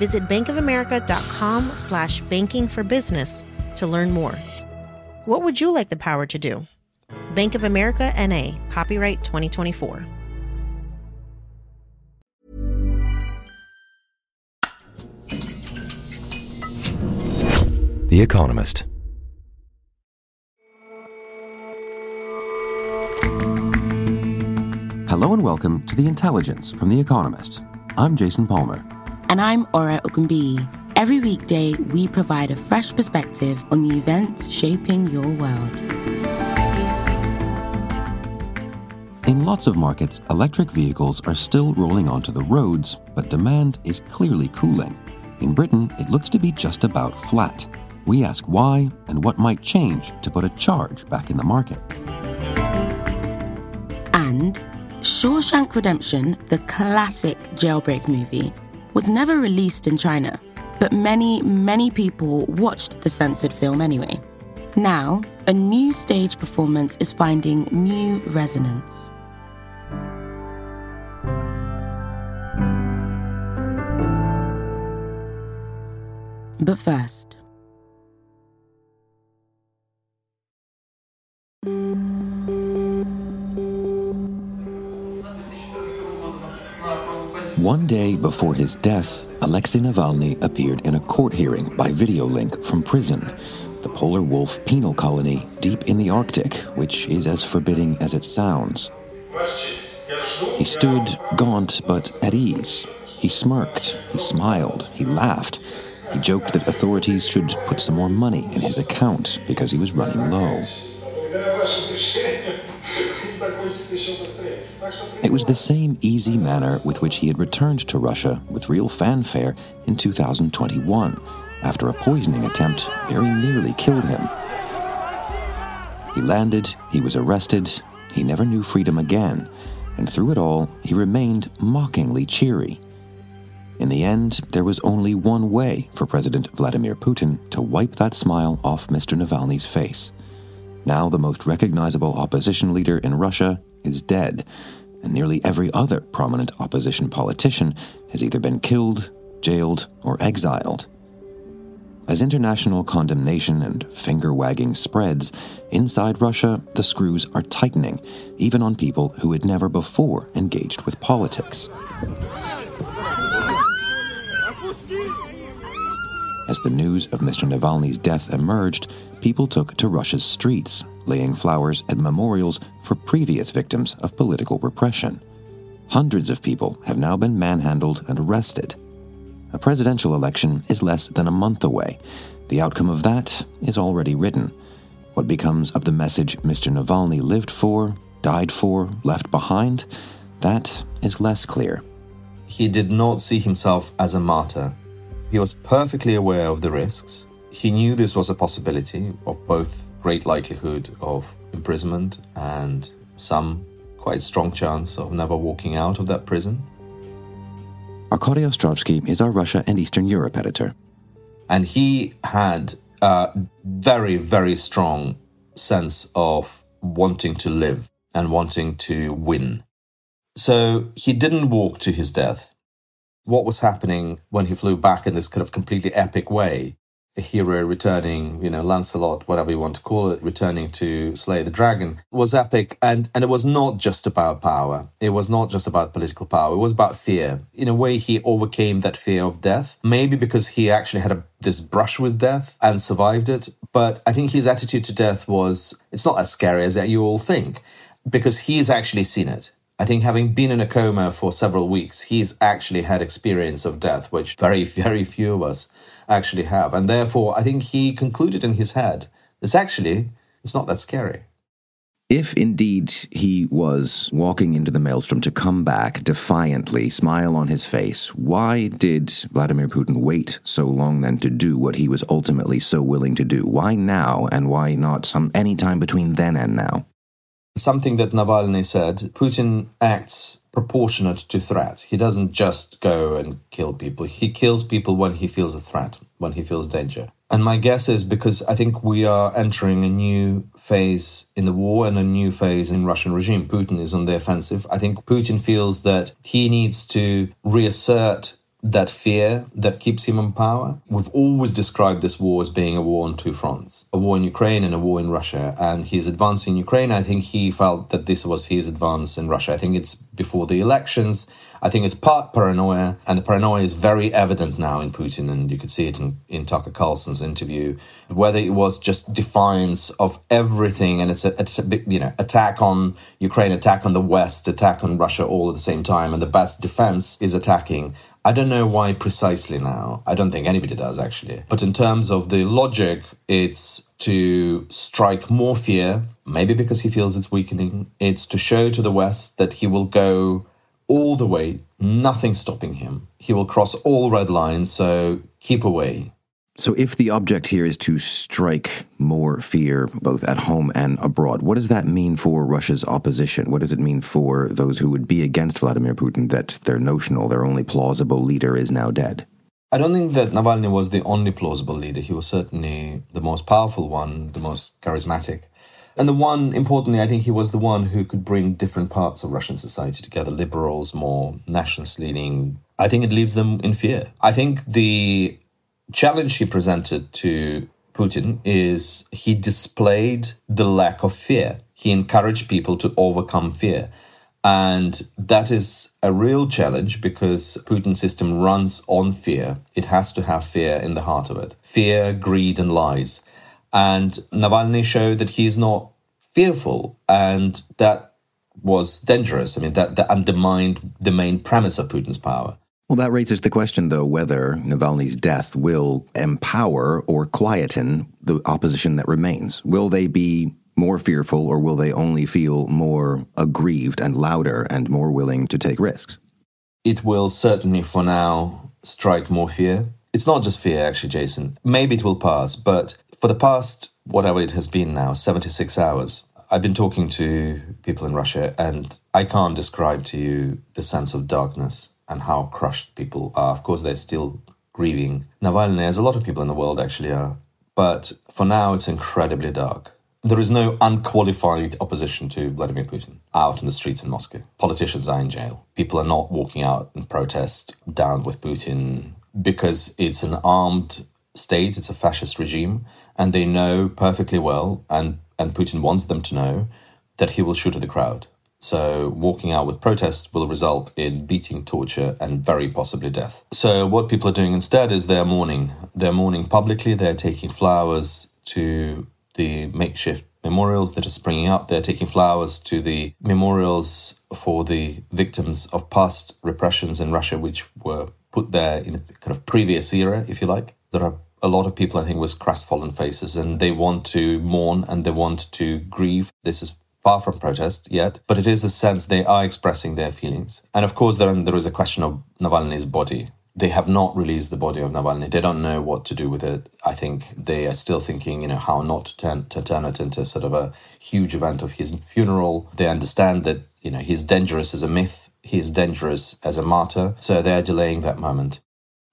Visit bankofamerica.com slash banking for business to learn more. What would you like the power to do? Bank of America NA, copyright 2024. The Economist. Hello and welcome to The Intelligence from The Economist. I'm Jason Palmer. And I'm Ora Ogunbiyi. Every weekday, we provide a fresh perspective on the events shaping your world. In lots of markets, electric vehicles are still rolling onto the roads, but demand is clearly cooling. In Britain, it looks to be just about flat. We ask why and what might change to put a charge back in the market. And Shawshank Redemption, the classic jailbreak movie, was never released in China, but many, many people watched the censored film anyway. Now, a new stage performance is finding new resonance. But first, One day before his death, Alexei Navalny appeared in a court hearing by video link from prison, the polar wolf penal colony deep in the Arctic, which is as forbidding as it sounds. He stood gaunt but at ease. He smirked, he smiled, he laughed. He joked that authorities should put some more money in his account because he was running low. It was the same easy manner with which he had returned to Russia with real fanfare in 2021 after a poisoning attempt very nearly killed him. He landed, he was arrested, he never knew freedom again, and through it all, he remained mockingly cheery. In the end, there was only one way for President Vladimir Putin to wipe that smile off Mr. Navalny's face. Now, the most recognizable opposition leader in Russia is dead, and nearly every other prominent opposition politician has either been killed, jailed, or exiled. As international condemnation and finger wagging spreads, inside Russia, the screws are tightening, even on people who had never before engaged with politics. As the news of Mr. Navalny's death emerged, people took to Russia's streets, laying flowers at memorials for previous victims of political repression. Hundreds of people have now been manhandled and arrested. A presidential election is less than a month away. The outcome of that is already written. What becomes of the message Mr. Navalny lived for, died for, left behind, that is less clear. He did not see himself as a martyr. He was perfectly aware of the risks. He knew this was a possibility of both great likelihood of imprisonment and some quite strong chance of never walking out of that prison. Arkady Ostrovsky is our Russia and Eastern Europe editor. And he had a very, very strong sense of wanting to live and wanting to win. So he didn't walk to his death what was happening when he flew back in this kind of completely epic way. Hero returning, you know, Lancelot, whatever you want to call it, returning to slay the dragon was epic. And, and it was not just about power. It was not just about political power. It was about fear. In a way, he overcame that fear of death, maybe because he actually had a, this brush with death and survived it. But I think his attitude to death was, it's not as scary as you all think because he's actually seen it. I think having been in a coma for several weeks, he's actually had experience of death, which very, very few of us actually have. And therefore, I think he concluded in his head, this actually, it's not that scary. If indeed he was walking into the maelstrom to come back defiantly, smile on his face, why did Vladimir Putin wait so long then to do what he was ultimately so willing to do? Why now, and why not some any time between then and now? Something that Navalny said Putin acts proportionate to threat. He doesn't just go and kill people, he kills people when he feels a threat, when he feels danger. And my guess is because I think we are entering a new phase in the war and a new phase in Russian regime. Putin is on the offensive. I think Putin feels that he needs to reassert that fear that keeps him in power. We've always described this war as being a war on two fronts a war in Ukraine and a war in Russia. And he's advancing in Ukraine. I think he felt that this was his advance in Russia. I think it's before the elections. I think it's part paranoia, and the paranoia is very evident now in Putin, and you could see it in, in Tucker Carlson's interview. Whether it was just defiance of everything, and it's a, a you know attack on Ukraine, attack on the West, attack on Russia, all at the same time, and the best defense is attacking. I don't know why precisely now. I don't think anybody does actually. But in terms of the logic, it's to strike more fear, maybe because he feels it's weakening. It's to show to the West that he will go all the way, nothing stopping him. He will cross all red lines, so keep away. So, if the object here is to strike more fear both at home and abroad, what does that mean for Russia's opposition? What does it mean for those who would be against Vladimir Putin that their notional, their only plausible leader is now dead? I don't think that Navalny was the only plausible leader. He was certainly the most powerful one, the most charismatic. And the one, importantly, I think he was the one who could bring different parts of Russian society together liberals, more nationalist leaning. I think it leaves them in fear. I think the challenge he presented to Putin is he displayed the lack of fear. He encouraged people to overcome fear. And that is a real challenge because Putin's system runs on fear. It has to have fear in the heart of it fear, greed, and lies. And Navalny showed that he is not fearful, and that was dangerous. I mean, that, that undermined the main premise of Putin's power. Well, that raises the question, though, whether Navalny's death will empower or quieten the opposition that remains. Will they be more fearful, or will they only feel more aggrieved and louder and more willing to take risks? It will certainly, for now, strike more fear. It's not just fear, actually, Jason. Maybe it will pass, but for the past, whatever it has been now, 76 hours, I've been talking to people in Russia, and I can't describe to you the sense of darkness and how crushed people are. Of course, they're still grieving Navalny, as a lot of people in the world actually are. But for now, it's incredibly dark. There is no unqualified opposition to Vladimir Putin out in the streets in Moscow. Politicians are in jail. People are not walking out and protest down with Putin because it's an armed state, it's a fascist regime, and they know perfectly well, and, and Putin wants them to know, that he will shoot at the crowd. So, walking out with protests will result in beating, torture, and very possibly death. So, what people are doing instead is they're mourning. They're mourning publicly, they're taking flowers to the makeshift memorials that are springing up. They're taking flowers to the memorials for the victims of past repressions in Russia, which were put there in a kind of previous era, if you like. There are a lot of people, I think, with crestfallen faces, and they want to mourn and they want to grieve. This is far from protest yet, but it is a sense they are expressing their feelings. And of course, there, there is a question of Navalny's body. They have not released the body of Navalny. They don't know what to do with it. I think they are still thinking, you know, how not to turn, to turn it into sort of a huge event of his funeral. They understand that, you know, he's dangerous as a myth. He is dangerous as a martyr. So they're delaying that moment.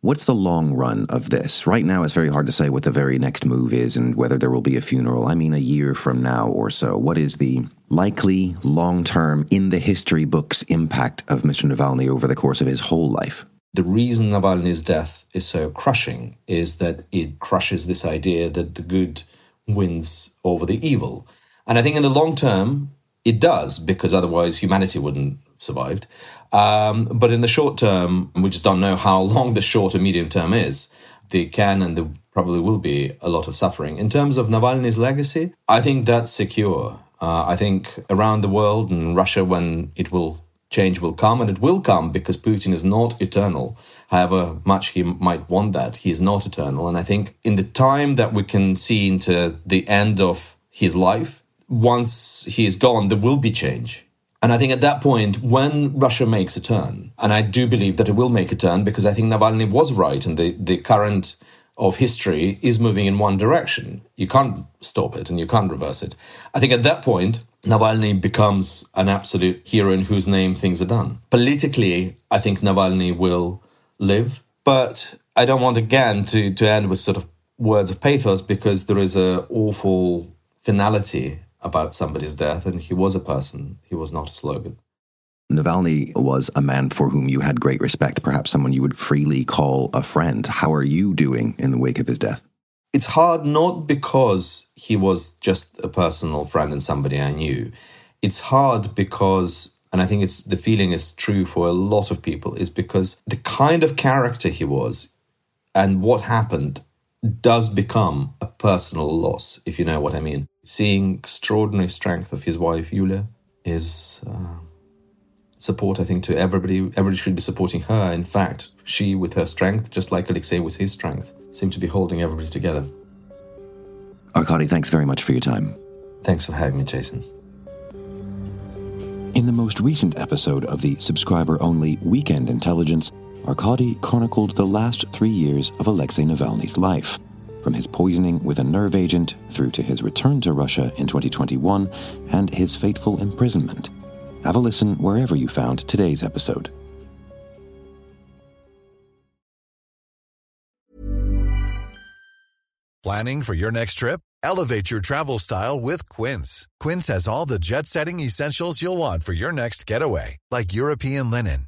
What's the long run of this? Right now, it's very hard to say what the very next move is and whether there will be a funeral. I mean, a year from now or so. What is the likely long term, in the history books, impact of Mr. Navalny over the course of his whole life? The reason Navalny's death is so crushing is that it crushes this idea that the good wins over the evil. And I think in the long term, it does, because otherwise humanity wouldn't have survived. Um, but in the short term, we just don't know how long the short and medium term is. There can and there probably will be a lot of suffering. In terms of Navalny's legacy, I think that's secure. Uh, I think around the world and Russia, when it will change will come, and it will come because Putin is not eternal. However much he might want that, he is not eternal. And I think in the time that we can see into the end of his life, once he is gone, there will be change. And I think at that point, when Russia makes a turn, and I do believe that it will make a turn because I think Navalny was right and the, the current of history is moving in one direction. You can't stop it and you can't reverse it. I think at that point, Navalny becomes an absolute hero in whose name things are done. Politically, I think Navalny will live, but I don't want again to, to end with sort of words of pathos because there is a awful finality about somebody's death and he was a person, he was not a slogan. Navalny was a man for whom you had great respect, perhaps someone you would freely call a friend. How are you doing in the wake of his death? It's hard not because he was just a personal friend and somebody I knew. It's hard because and I think it's the feeling is true for a lot of people is because the kind of character he was and what happened does become a personal loss, if you know what I mean. Seeing extraordinary strength of his wife Yulia is uh, support, I think, to everybody. Everybody should be supporting her. In fact, she, with her strength, just like Alexei with his strength, seem to be holding everybody together. Arkady, thanks very much for your time. Thanks for having me, Jason. In the most recent episode of the subscriber only Weekend Intelligence, Arkady chronicled the last three years of Alexei Navalny's life, from his poisoning with a nerve agent through to his return to Russia in 2021 and his fateful imprisonment. Have a listen wherever you found today's episode. Planning for your next trip? Elevate your travel style with Quince. Quince has all the jet setting essentials you'll want for your next getaway, like European linen,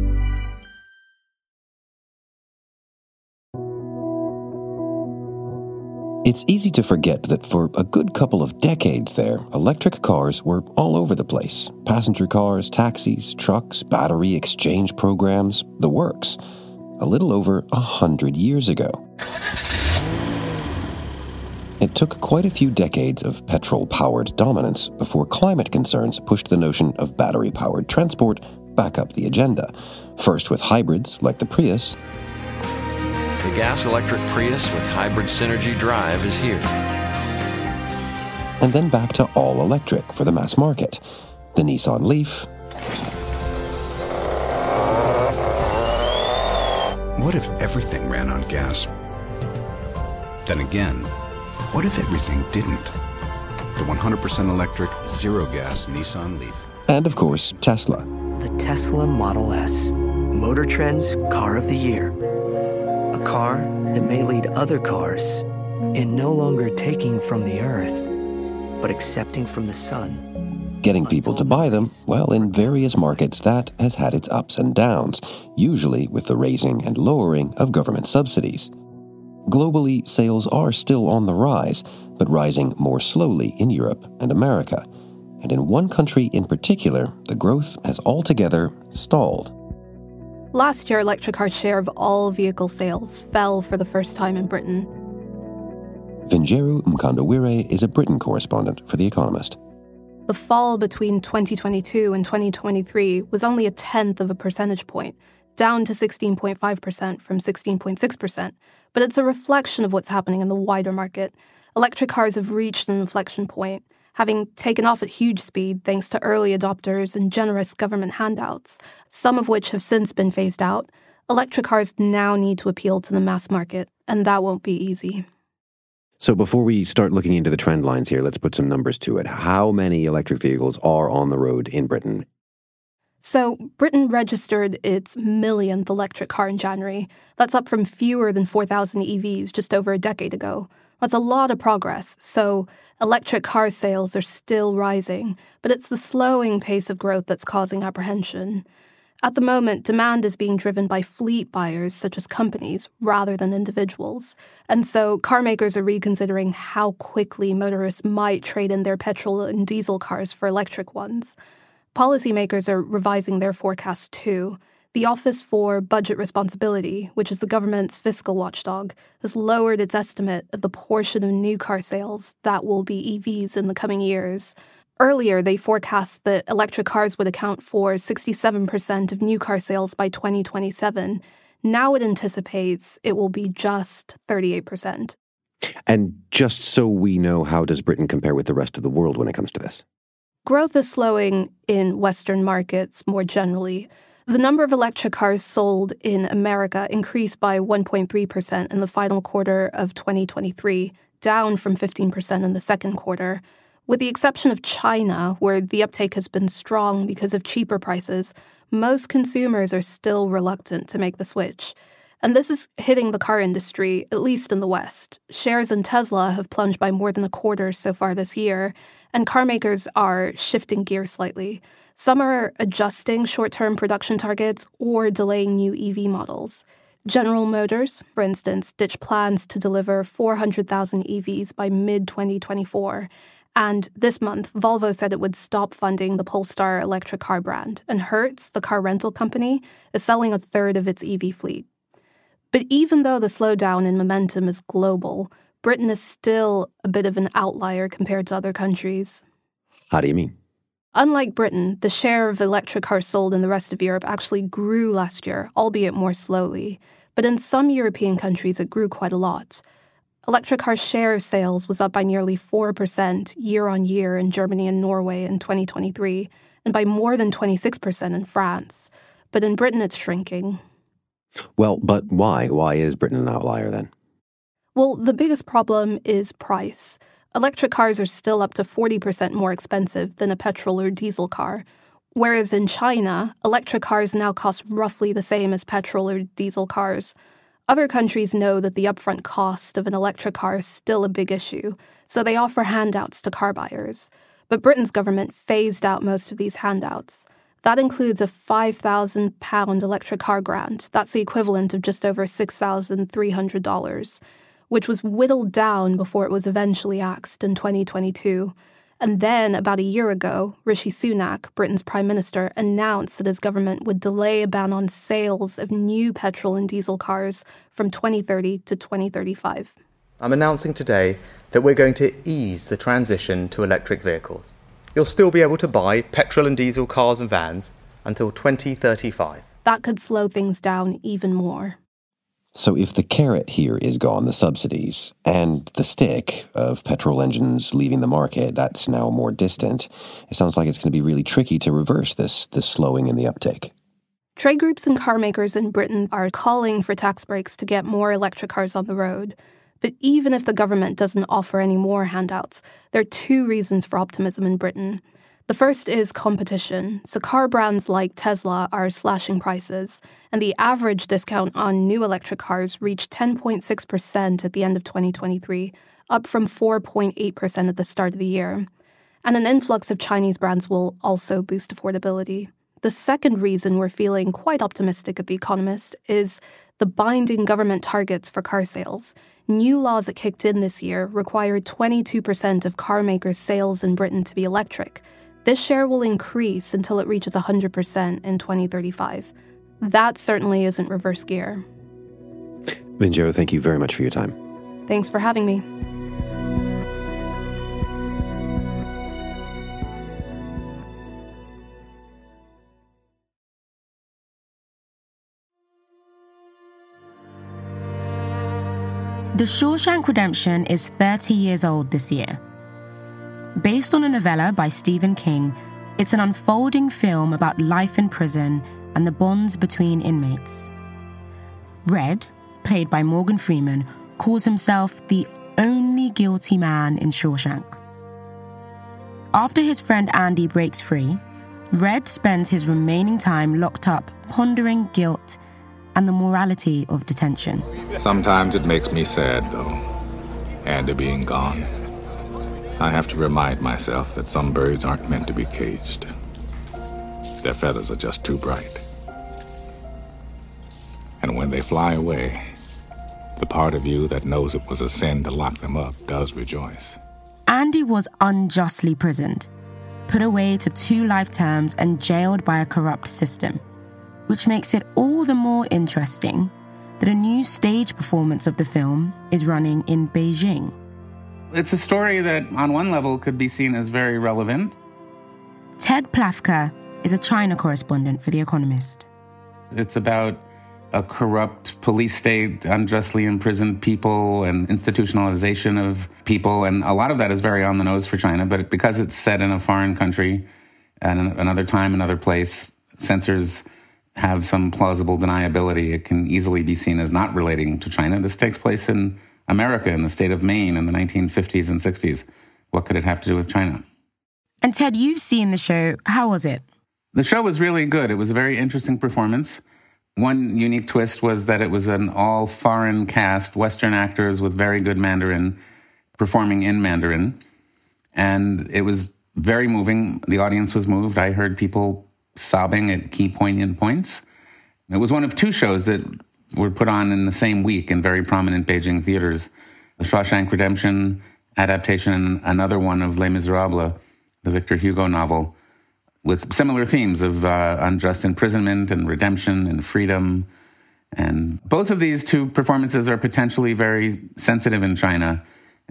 It's easy to forget that for a good couple of decades there, electric cars were all over the place. Passenger cars, taxis, trucks, battery exchange programs, the works. A little over a hundred years ago. It took quite a few decades of petrol powered dominance before climate concerns pushed the notion of battery powered transport back up the agenda. First with hybrids like the Prius. The gas electric Prius with hybrid synergy drive is here. And then back to all electric for the mass market. The Nissan Leaf. What if everything ran on gas? Then again, what if everything didn't? The 100% electric, zero gas Nissan Leaf. And of course, Tesla. The Tesla Model S. Motor Trend's Car of the Year. A car that may lead other cars in no longer taking from the earth, but accepting from the sun. Getting people to buy them, well, in various markets, that has had its ups and downs, usually with the raising and lowering of government subsidies. Globally, sales are still on the rise, but rising more slowly in Europe and America. And in one country in particular, the growth has altogether stalled. Last year, electric car share of all vehicle sales fell for the first time in Britain. Vinjeru Mkandawire is a Britain correspondent for The Economist. The fall between 2022 and 2023 was only a tenth of a percentage point, down to 16.5% from 16.6%, but it's a reflection of what's happening in the wider market. Electric cars have reached an inflection point, having taken off at huge speed thanks to early adopters and generous government handouts, some of which have since been phased out. Electric cars now need to appeal to the mass market, and that won't be easy. So, before we start looking into the trend lines here, let's put some numbers to it. How many electric vehicles are on the road in Britain? So, Britain registered its millionth electric car in January. That's up from fewer than 4,000 EVs just over a decade ago. That's a lot of progress. So, electric car sales are still rising, but it's the slowing pace of growth that's causing apprehension. At the moment, demand is being driven by fleet buyers, such as companies, rather than individuals. And so, car makers are reconsidering how quickly motorists might trade in their petrol and diesel cars for electric ones. Policymakers are revising their forecasts too. The Office for Budget Responsibility, which is the government's fiscal watchdog, has lowered its estimate of the portion of new car sales that will be EVs in the coming years. Earlier, they forecast that electric cars would account for 67% of new car sales by 2027. Now it anticipates it will be just 38%. And just so we know, how does Britain compare with the rest of the world when it comes to this? Growth is slowing in Western markets more generally. The number of electric cars sold in America increased by 1.3% in the final quarter of 2023, down from 15% in the second quarter. With the exception of China, where the uptake has been strong because of cheaper prices, most consumers are still reluctant to make the switch. And this is hitting the car industry, at least in the West. Shares in Tesla have plunged by more than a quarter so far this year, and car makers are shifting gear slightly. Some are adjusting short term production targets or delaying new EV models. General Motors, for instance, ditched plans to deliver 400,000 EVs by mid 2024. And this month, Volvo said it would stop funding the Polestar electric car brand, and Hertz, the car rental company, is selling a third of its EV fleet. But even though the slowdown in momentum is global, Britain is still a bit of an outlier compared to other countries. How do you mean? Unlike Britain, the share of electric cars sold in the rest of Europe actually grew last year, albeit more slowly. But in some European countries, it grew quite a lot. Electric car share of sales was up by nearly 4% year on year in Germany and Norway in 2023, and by more than 26% in France. But in Britain, it's shrinking. Well, but why? Why is Britain an outlier then? Well, the biggest problem is price. Electric cars are still up to 40% more expensive than a petrol or diesel car. Whereas in China, electric cars now cost roughly the same as petrol or diesel cars. Other countries know that the upfront cost of an electric car is still a big issue, so they offer handouts to car buyers. But Britain's government phased out most of these handouts. That includes a £5,000 electric car grant. That's the equivalent of just over $6,300 which was whittled down before it was eventually axed in 2022. And then, about a year ago, Rishi Sunak, Britain's Prime Minister, announced that his government would delay a ban on sales of new petrol and diesel cars from 2030 to 2035. I'm announcing today that we're going to ease the transition to electric vehicles. You'll still be able to buy petrol and diesel cars and vans until 2035. That could slow things down even more. So, if the carrot here is gone, the subsidies, and the stick of petrol engines leaving the market, that's now more distant, it sounds like it's going to be really tricky to reverse this, this slowing in the uptake. Trade groups and car makers in Britain are calling for tax breaks to get more electric cars on the road. But even if the government doesn't offer any more handouts, there are two reasons for optimism in Britain. The first is competition. So, car brands like Tesla are slashing prices, and the average discount on new electric cars reached 10.6% at the end of 2023, up from 4.8% at the start of the year. And an influx of Chinese brands will also boost affordability. The second reason we're feeling quite optimistic at The Economist is the binding government targets for car sales. New laws that kicked in this year required 22% of car makers' sales in Britain to be electric. This share will increase until it reaches 100% in 2035. That certainly isn't reverse gear. Minjo, thank you very much for your time. Thanks for having me. The Shawshank Redemption is 30 years old this year. Based on a novella by Stephen King, it's an unfolding film about life in prison and the bonds between inmates. Red, played by Morgan Freeman, calls himself the only guilty man in Shawshank. After his friend Andy breaks free, Red spends his remaining time locked up pondering guilt and the morality of detention. Sometimes it makes me sad, though, Andy being gone. I have to remind myself that some birds aren't meant to be caged. Their feathers are just too bright. And when they fly away, the part of you that knows it was a sin to lock them up does rejoice. Andy was unjustly prisoned, put away to two life terms, and jailed by a corrupt system, which makes it all the more interesting that a new stage performance of the film is running in Beijing. It's a story that, on one level, could be seen as very relevant. Ted Plafker is a China correspondent for The Economist. It's about a corrupt police state, unjustly imprisoned people, and institutionalization of people. And a lot of that is very on the nose for China, but because it's set in a foreign country and another time, another place, censors have some plausible deniability. It can easily be seen as not relating to China. This takes place in America, in the state of Maine in the 1950s and 60s. What could it have to do with China? And Ted, you've seen the show. How was it? The show was really good. It was a very interesting performance. One unique twist was that it was an all foreign cast, Western actors with very good Mandarin performing in Mandarin. And it was very moving. The audience was moved. I heard people sobbing at key poignant points. It was one of two shows that were put on in the same week in very prominent Beijing theaters The Shawshank Redemption adaptation, another one of Les Miserables, the Victor Hugo novel with similar themes of uh, unjust imprisonment and redemption and freedom. And both of these two performances are potentially very sensitive in China.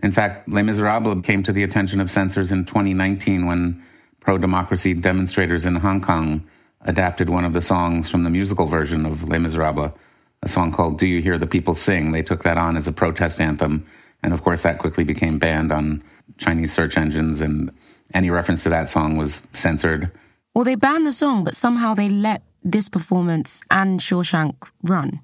In fact, Les Miserables came to the attention of censors in 2019 when pro democracy demonstrators in Hong Kong adapted one of the songs from the musical version of Les Miserables, a song called Do You Hear the People Sing? They took that on as a protest anthem. And of course, that quickly became banned on Chinese search engines, and any reference to that song was censored. Well, they banned the song, but somehow they let this performance and Shawshank run.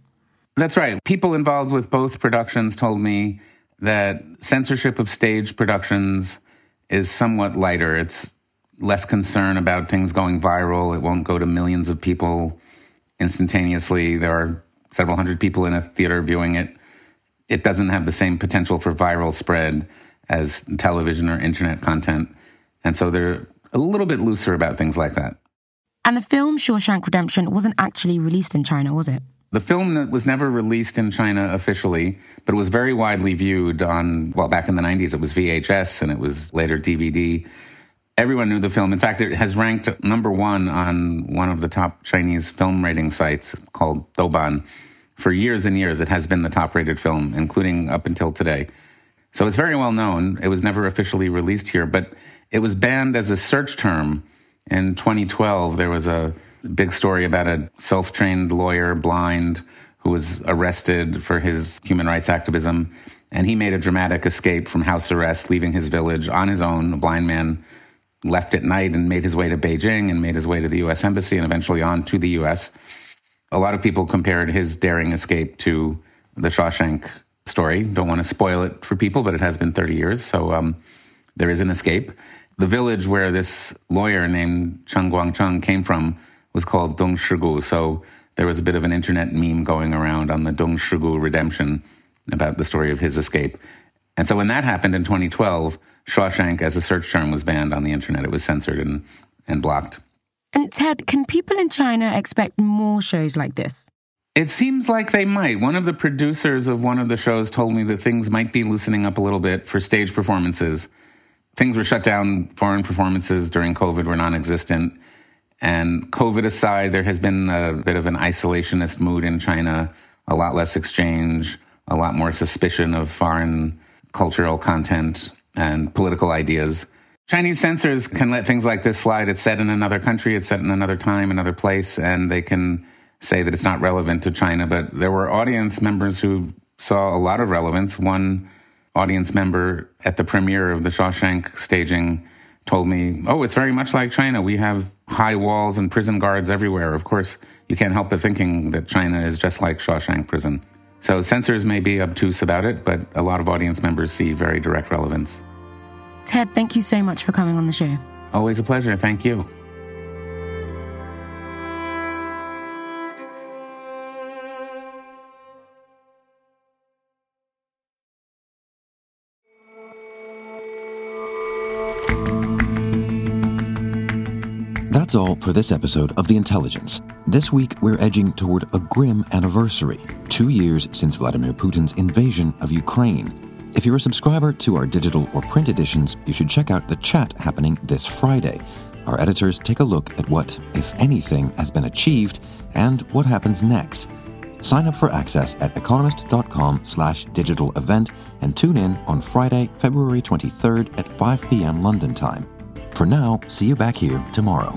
That's right. People involved with both productions told me that censorship of stage productions is somewhat lighter. It's less concern about things going viral. It won't go to millions of people instantaneously. There are several hundred people in a theater viewing it. It doesn't have the same potential for viral spread as television or internet content. And so they're a little bit looser about things like that. And the film Shawshank Redemption wasn't actually released in China, was it? The film was never released in China officially, but it was very widely viewed on, well, back in the 90s, it was VHS and it was later DVD. Everyone knew the film. In fact, it has ranked number one on one of the top Chinese film rating sites called Douban. For years and years, it has been the top rated film, including up until today. So it's very well known. It was never officially released here, but it was banned as a search term in 2012. There was a big story about a self trained lawyer, blind, who was arrested for his human rights activism. And he made a dramatic escape from house arrest, leaving his village on his own. A blind man left at night and made his way to Beijing and made his way to the US Embassy and eventually on to the US. A lot of people compared his daring escape to the Shawshank story. Don't want to spoil it for people, but it has been 30 years. So um, there is an escape. The village where this lawyer named Chen Guangcheng came from was called Dong Shigu. So there was a bit of an internet meme going around on the Dong Shigu redemption about the story of his escape. And so when that happened in 2012, Shawshank as a search term was banned on the internet. It was censored and, and blocked. And Ted, can people in China expect more shows like this? It seems like they might. One of the producers of one of the shows told me that things might be loosening up a little bit for stage performances things were shut down. Foreign performances during COVID were non existent. And COVID aside, there has been a bit of an isolationist mood in China, a lot less exchange, a lot more suspicion of foreign cultural content and political ideas. Chinese censors can let things like this slide. It's set in another country, it's set in another time, another place, and they can say that it's not relevant to China. But there were audience members who saw a lot of relevance. One audience member at the premiere of the Shawshank staging told me, Oh, it's very much like China. We have high walls and prison guards everywhere. Of course, you can't help but thinking that China is just like Shawshank prison. So censors may be obtuse about it, but a lot of audience members see very direct relevance. Ted, thank you so much for coming on the show. Always a pleasure. Thank you. That's all for this episode of The Intelligence. This week, we're edging toward a grim anniversary two years since Vladimir Putin's invasion of Ukraine. If you're a subscriber to our digital or print editions, you should check out the chat happening this Friday. our editors take a look at what, if anything, has been achieved and what happens next. Sign up for access at economist.com slash digital event and tune in on Friday, February 23rd at 5 p.m. London time. For now, see you back here tomorrow.